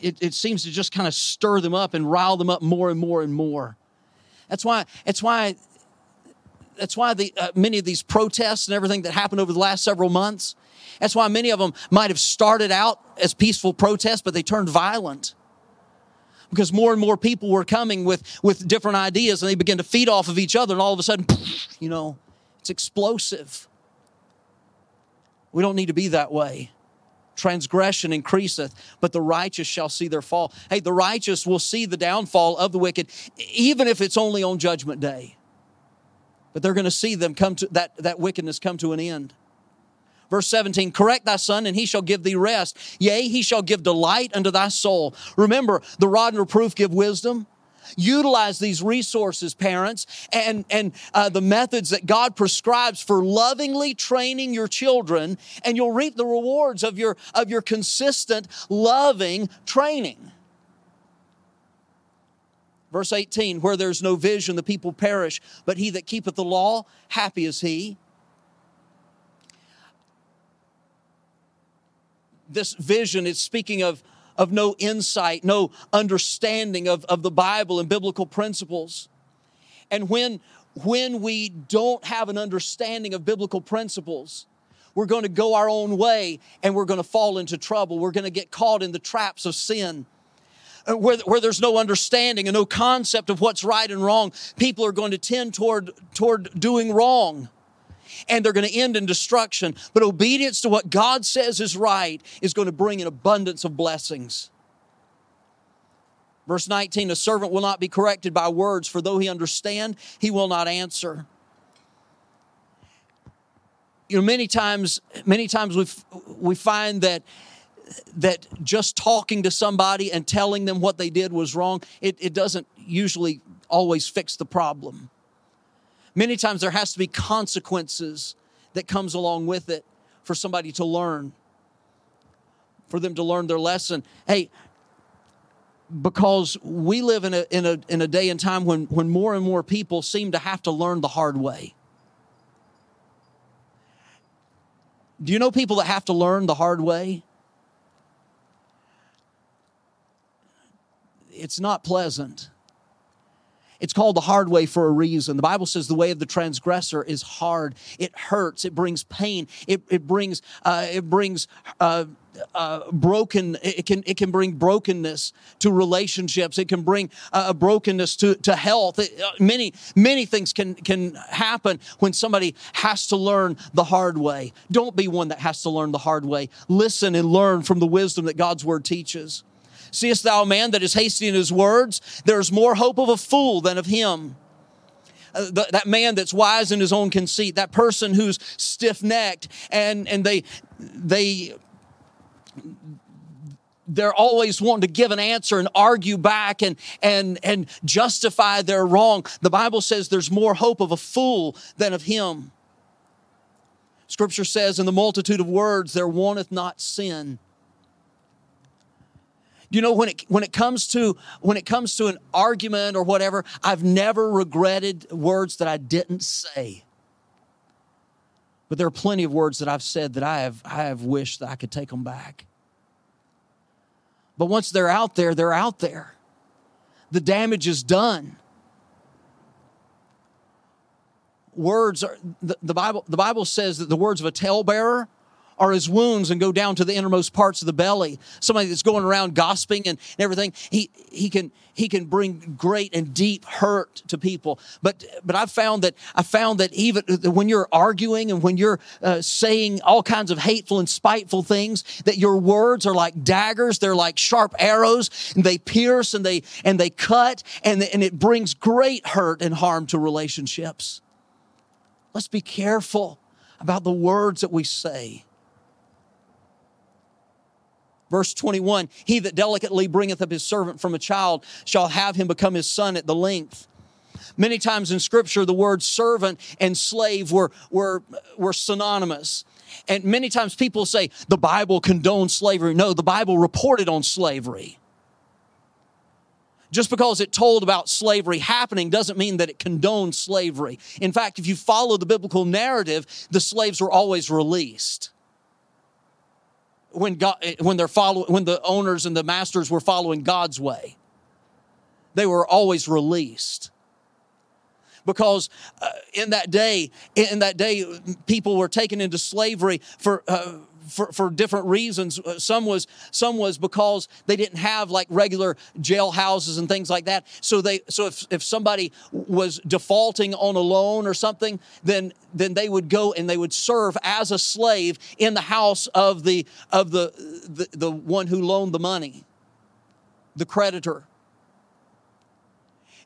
it, it seems to just kind of stir them up and rile them up more and more and more. That's why. That's why. That's why the, uh, many of these protests and everything that happened over the last several months. That's why many of them might have started out as peaceful protests, but they turned violent because more and more people were coming with, with different ideas and they began to feed off of each other and all of a sudden, you know, it's explosive. We don't need to be that way. Transgression increaseth, but the righteous shall see their fall. Hey, the righteous will see the downfall of the wicked, even if it's only on judgment day. But they're going to see them come to that, that wickedness come to an end. Verse 17, correct thy son, and he shall give thee rest. Yea, he shall give delight unto thy soul. Remember, the rod and reproof give wisdom. Utilize these resources, parents, and, and uh, the methods that God prescribes for lovingly training your children, and you'll reap the rewards of your, of your consistent, loving training. Verse 18, where there's no vision, the people perish, but he that keepeth the law, happy is he. This vision is speaking of, of no insight, no understanding of, of the Bible and biblical principles. And when, when we don't have an understanding of biblical principles, we're going to go our own way and we're going to fall into trouble. We're going to get caught in the traps of sin. Uh, where, where there's no understanding and no concept of what's right and wrong, people are going to tend toward, toward doing wrong and they're going to end in destruction. But obedience to what God says is right is going to bring an abundance of blessings. Verse 19 A servant will not be corrected by words, for though he understand, he will not answer. You know, many times, many times we we find that that just talking to somebody and telling them what they did was wrong, it, it doesn't usually always fix the problem. Many times there has to be consequences that comes along with it for somebody to learn, for them to learn their lesson. Hey, because we live in a, in a, in a day and time when, when more and more people seem to have to learn the hard way. Do you know people that have to learn the hard way? It's not pleasant. It's called the hard way for a reason. The Bible says the way of the transgressor is hard. It hurts. It brings pain. It, it brings uh, it brings uh, uh, broken. It can it can bring brokenness to relationships. It can bring uh, a brokenness to to health. It, uh, many many things can can happen when somebody has to learn the hard way. Don't be one that has to learn the hard way. Listen and learn from the wisdom that God's word teaches. Seest thou a man that is hasty in his words? There's more hope of a fool than of him. Uh, the, that man that's wise in his own conceit, that person who's stiff necked and, and they, they, they're always wanting to give an answer and argue back and, and, and justify their wrong. The Bible says there's more hope of a fool than of him. Scripture says, In the multitude of words there wanteth not sin. You know, when it when it comes to when it comes to an argument or whatever, I've never regretted words that I didn't say. But there are plenty of words that I've said that I have I have wished that I could take them back. But once they're out there, they're out there. The damage is done. Words are the, the Bible the Bible says that the words of a talebearer are his wounds and go down to the innermost parts of the belly. Somebody that's going around gossiping and, everything, he, he can he can bring great and deep hurt to people. But but I've found that I found that even when you're arguing and when you're uh, saying all kinds of hateful and spiteful things, that your words are like daggers. They're like sharp arrows, and they pierce and they and they cut, and and it brings great hurt and harm to relationships. Let's be careful about the words that we say. Verse 21 He that delicately bringeth up his servant from a child shall have him become his son at the length. Many times in Scripture, the words servant and slave were, were, were synonymous. And many times people say the Bible condones slavery. No, the Bible reported on slavery. Just because it told about slavery happening doesn't mean that it condones slavery. In fact, if you follow the biblical narrative, the slaves were always released when God, when they're follow, when the owners and the masters were following God's way. They were always released because uh, in that day, in that day, people were taken into slavery for. Uh, for, for different reasons. Uh, some was some was because they didn't have like regular jail houses and things like that. So they so if, if somebody was defaulting on a loan or something, then then they would go and they would serve as a slave in the house of the of the the, the one who loaned the money, the creditor.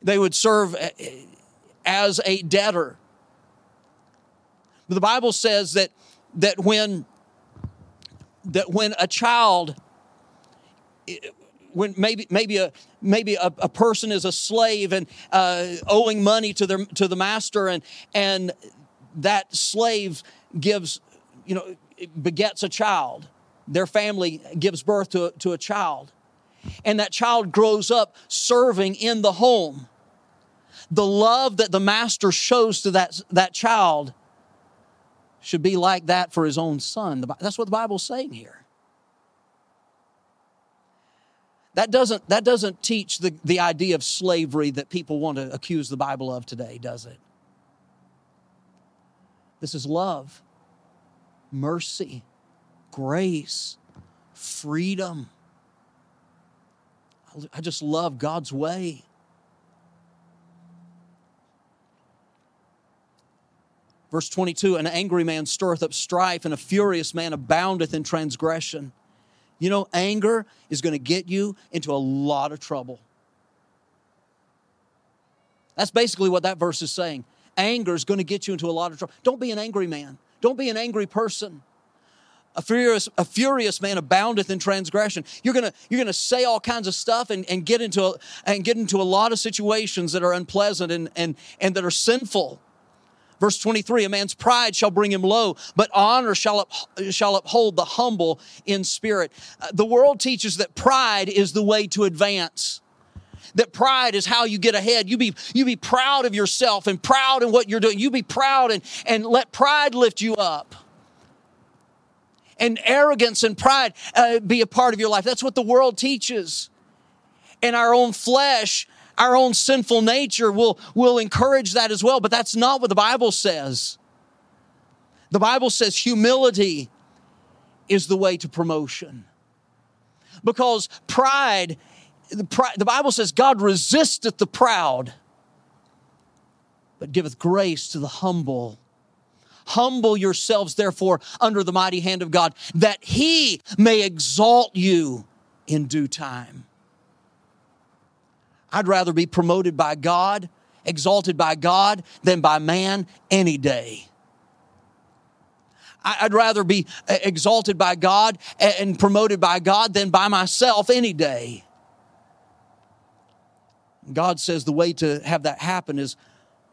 They would serve uh, as a debtor. The Bible says that that when that when a child when maybe maybe a maybe a, a person is a slave and uh, owing money to their to the master and and that slave gives you know begets a child. Their family gives birth to, to a child. And that child grows up serving in the home. The love that the master shows to that that child should be like that for his own son. That's what the Bible's saying here. That doesn't, that doesn't teach the, the idea of slavery that people want to accuse the Bible of today, does it? This is love, mercy, grace, freedom. I just love God's way. Verse 22 An angry man stirreth up strife, and a furious man aboundeth in transgression. You know, anger is going to get you into a lot of trouble. That's basically what that verse is saying. Anger is going to get you into a lot of trouble. Don't be an angry man, don't be an angry person. A furious, a furious man aboundeth in transgression. You're gonna, you're gonna say all kinds of stuff and, and get into a, and get into a lot of situations that are unpleasant and, and, and that are sinful. Verse 23 A man's pride shall bring him low, but honor shall, up, shall uphold the humble in spirit. Uh, the world teaches that pride is the way to advance. That pride is how you get ahead. You be, you be proud of yourself and proud in what you're doing. You be proud and, and let pride lift you up. And arrogance and pride uh, be a part of your life. That's what the world teaches. And our own flesh our own sinful nature will, will encourage that as well, but that's not what the Bible says. The Bible says humility is the way to promotion. Because pride, the, pride, the Bible says God resisteth the proud, but giveth grace to the humble. Humble yourselves, therefore, under the mighty hand of God, that he may exalt you in due time. I'd rather be promoted by God, exalted by God, than by man any day. I'd rather be uh, exalted by God and promoted by God than by myself any day. God says the way to have that happen is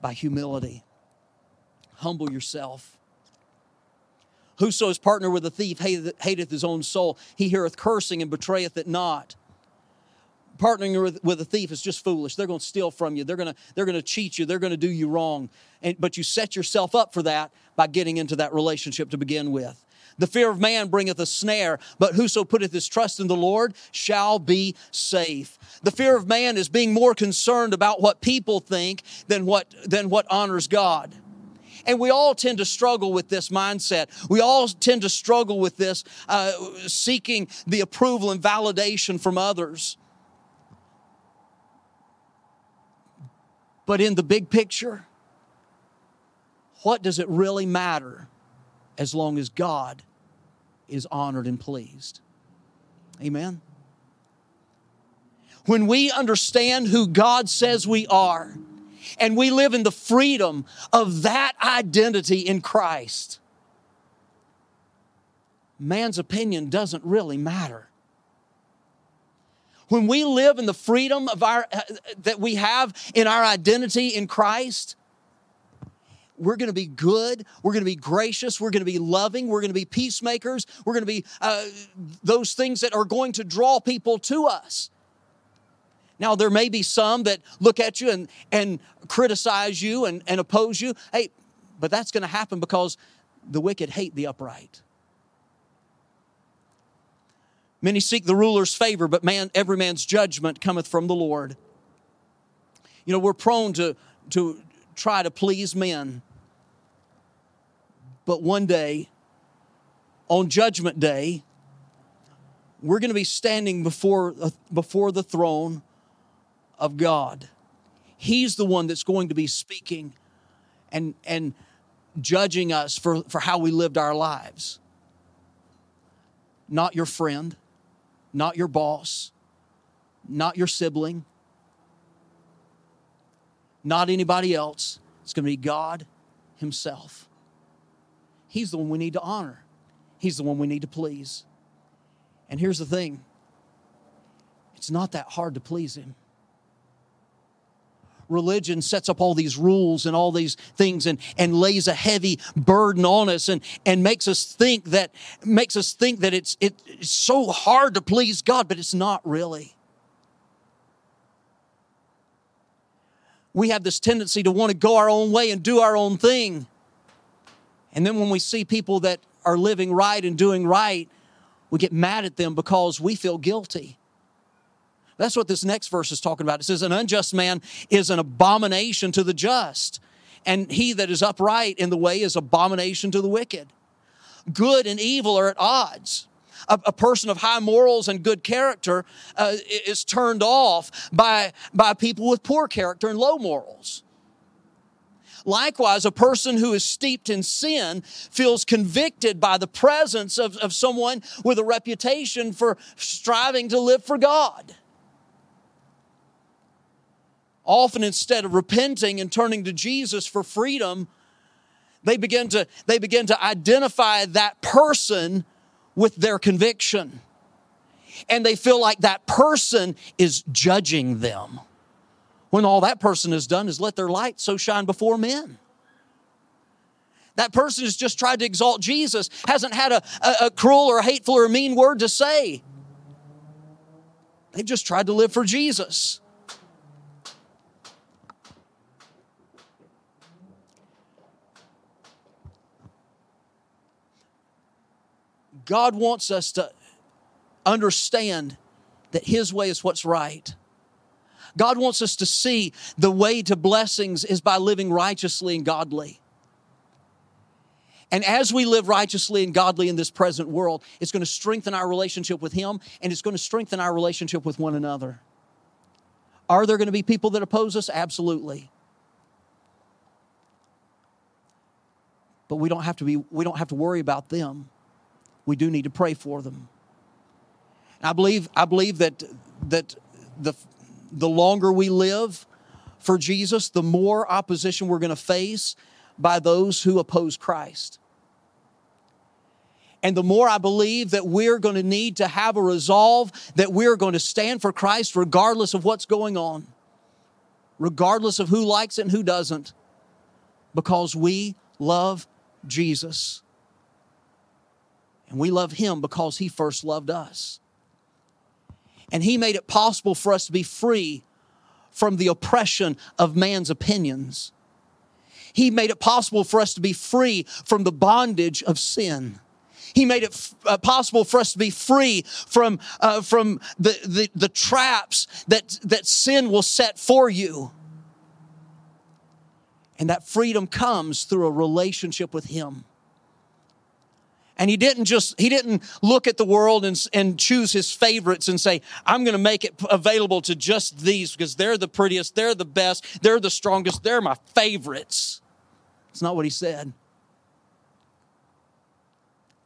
by humility. Humble yourself. Whoso is partner with a thief hateth his own soul. He heareth cursing and betrayeth it not. Partnering with, with a thief is just foolish. They're going to steal from you. They're going to they're going to cheat you. They're going to do you wrong. And, but you set yourself up for that by getting into that relationship to begin with. The fear of man bringeth a snare, but whoso putteth his trust in the Lord shall be safe. The fear of man is being more concerned about what people think than what, than what honors God. And we all tend to struggle with this mindset. We all tend to struggle with this, uh, seeking the approval and validation from others. But in the big picture, what does it really matter as long as God is honored and pleased? Amen. When we understand who God says we are, and we live in the freedom of that identity in Christ, man's opinion doesn't really matter. When we live in the freedom of our that we have in our identity in Christ, we're going to be good. We're going to be gracious. We're going to be loving. We're going to be peacemakers. We're going to be uh, those things that are going to draw people to us. Now, there may be some that look at you and, and criticize you and, and oppose you. Hey, but that's going to happen because the wicked hate the upright. Many seek the ruler's favor, but man, every man's judgment cometh from the Lord. You know, we're prone to, to try to please men. But one day, on Judgment Day, we're going to be standing before, before the throne of God. He's the one that's going to be speaking and, and judging us for, for how we lived our lives. Not your friend, not your boss, not your sibling, not anybody else. It's going to be God Himself. He's the one we need to honor, He's the one we need to please. And here's the thing it's not that hard to please Him. Religion sets up all these rules and all these things and, and lays a heavy burden on us and, and makes us think that makes us think that it's, it's so hard to please God, but it's not really. we have this tendency to want to go our own way and do our own thing. And then when we see people that are living right and doing right, we get mad at them because we feel guilty. That's what this next verse is talking about. It says, An unjust man is an abomination to the just, and he that is upright in the way is abomination to the wicked. Good and evil are at odds a, a person of high morals and good character uh, is turned off by, by people with poor character and low morals. Likewise, a person who is steeped in sin feels convicted by the presence of, of someone with a reputation for striving to live for God. Often, instead of repenting and turning to Jesus for freedom, they begin to, they begin to identify that person with their conviction. And they feel like that person is judging them. When all that person has done is let their light so shine before men. That person has just tried to exalt Jesus, hasn't had a, a, a cruel or hateful or mean word to say. They've just tried to live for Jesus. God wants us to understand that His way is what's right. God wants us to see the way to blessings is by living righteously and godly. And as we live righteously and godly in this present world, it's going to strengthen our relationship with Him and it's going to strengthen our relationship with one another. Are there going to be people that oppose us? Absolutely. But we don't have to be we don't have to worry about them we do need to pray for them. I believe, I believe that, that the, the longer we live for Jesus, the more opposition we're going to face by those who oppose Christ. And the more I believe that we're going to need to have a resolve that we're going to stand for Christ regardless of what's going on, regardless of who likes it and who doesn't, because we love Jesus. And we love him because he first loved us. And He made it possible for us to be free from the oppression of man's opinions. He made it possible for us to be free from the bondage of sin. He made it f- uh, possible for us to be free from, uh, from the, the, the traps that, that sin will set for you. And that freedom comes through a relationship with Him. And he didn't just, he didn't look at the world and, and choose his favorites and say, I'm going to make it available to just these because they're the prettiest, they're the best, they're the strongest, they're my favorites. It's not what he said.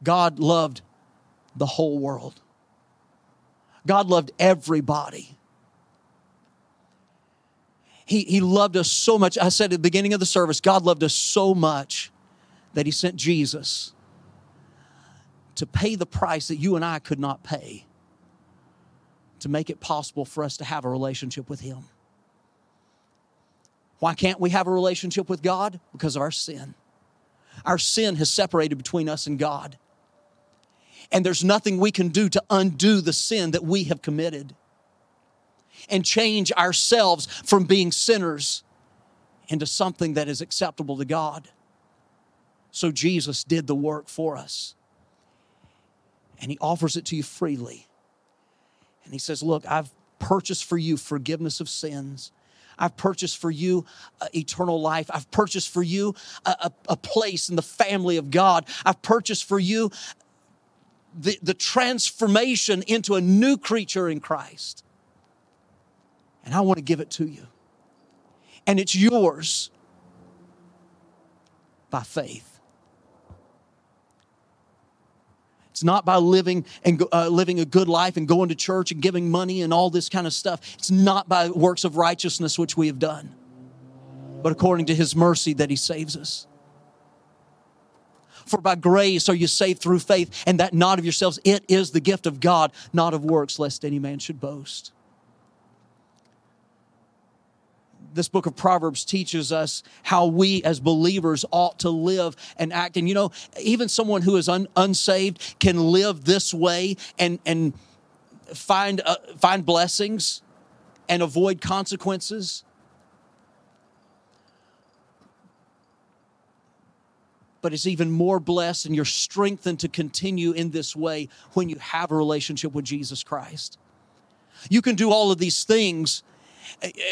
God loved the whole world. God loved everybody. He, he loved us so much. I said at the beginning of the service, God loved us so much that he sent Jesus to pay the price that you and I could not pay to make it possible for us to have a relationship with Him. Why can't we have a relationship with God? Because of our sin. Our sin has separated between us and God. And there's nothing we can do to undo the sin that we have committed and change ourselves from being sinners into something that is acceptable to God. So Jesus did the work for us and He offers it to you freely. And He says, Look, I've purchased for you forgiveness of sins. I've purchased for you uh, eternal life. I've purchased for you a, a, a, place in the family of God. I've purchased for you the, the transformation into a new creature in Christ. And I want to give it to you. And it's yours by faith. It's not by living and uh, living a good life and going to church and giving money and all this kind of stuff. It's not by works of righteousness which we have done, but according to his mercy that he saves us. For by grace are you saved through faith, and that not of yourselves. It is the gift of God, not of works, lest any man should boast this book of Proverbs teaches us how we as believers ought to live and act. And you know, even someone who is un- unsaved can live this way and, and find, uh, find blessings and avoid consequences. But it's even more blessed, and you're strengthened to continue in this way when you have a relationship with Jesus Christ. You can do all of these things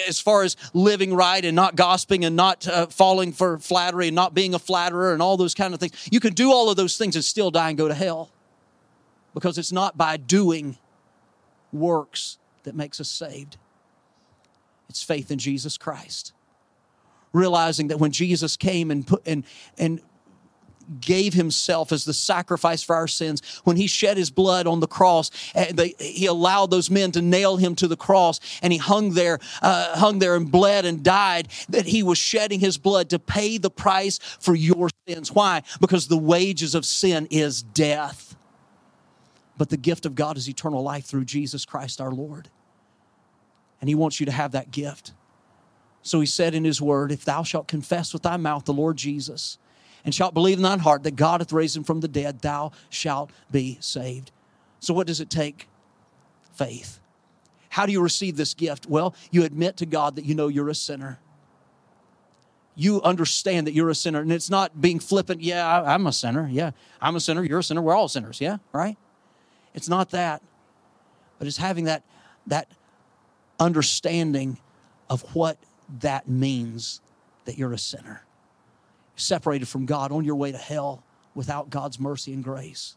as far as living right and not gossiping and not uh, falling for flattery and not being a flatterer and all those kind of things. You can do all of those things and still die and go to hell because it's not by doing works that makes us saved. It's faith in Jesus Christ. Realizing that when Jesus came and put and and gave himself as the sacrifice for our sins, when he shed his blood on the cross, they, he allowed those men to nail him to the cross, and he hung there, uh, hung there and bled and died. That he was shedding his blood to pay the price for your sins. Why? Because the wages of sin is death, but the gift of God is eternal life through Jesus Christ our Lord, and he wants you to have that gift. So he said in his word, If thou shalt confess with thy mouth the Lord Jesus, and shalt believe in thine heart that God hath raised him from the dead, thou shalt be saved. So, what does it take? Faith. How do you receive this gift? Well, you admit to God that you know you're a sinner. You understand that you're a sinner, and it's not being flippant. Yeah, I'm a sinner. Yeah, I'm a sinner. You're a sinner. We're all sinners. Yeah, right? It's not that, but it's having that, that understanding of what that means that you're a sinner separated from God on your way to hell without God's mercy and grace.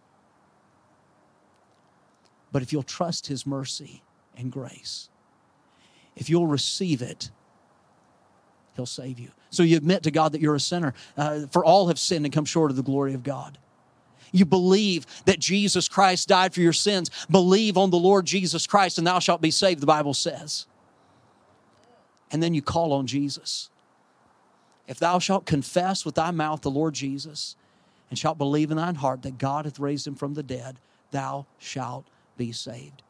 But if you'll trust His mercy and grace, if you'll receive it, He'll save you. So you admit to God that you're a sinner. Uh, for all have sinned and come short of the glory of God. You believe that Jesus Christ died for your sins. Believe on the Lord Jesus Christ, and thou shalt be saved, the Bible says. And then you call on Jesus. If thou shalt confess with thy mouth the Lord Jesus, and shalt believe in thine heart that God hath raised him from the dead, thou shalt be saved.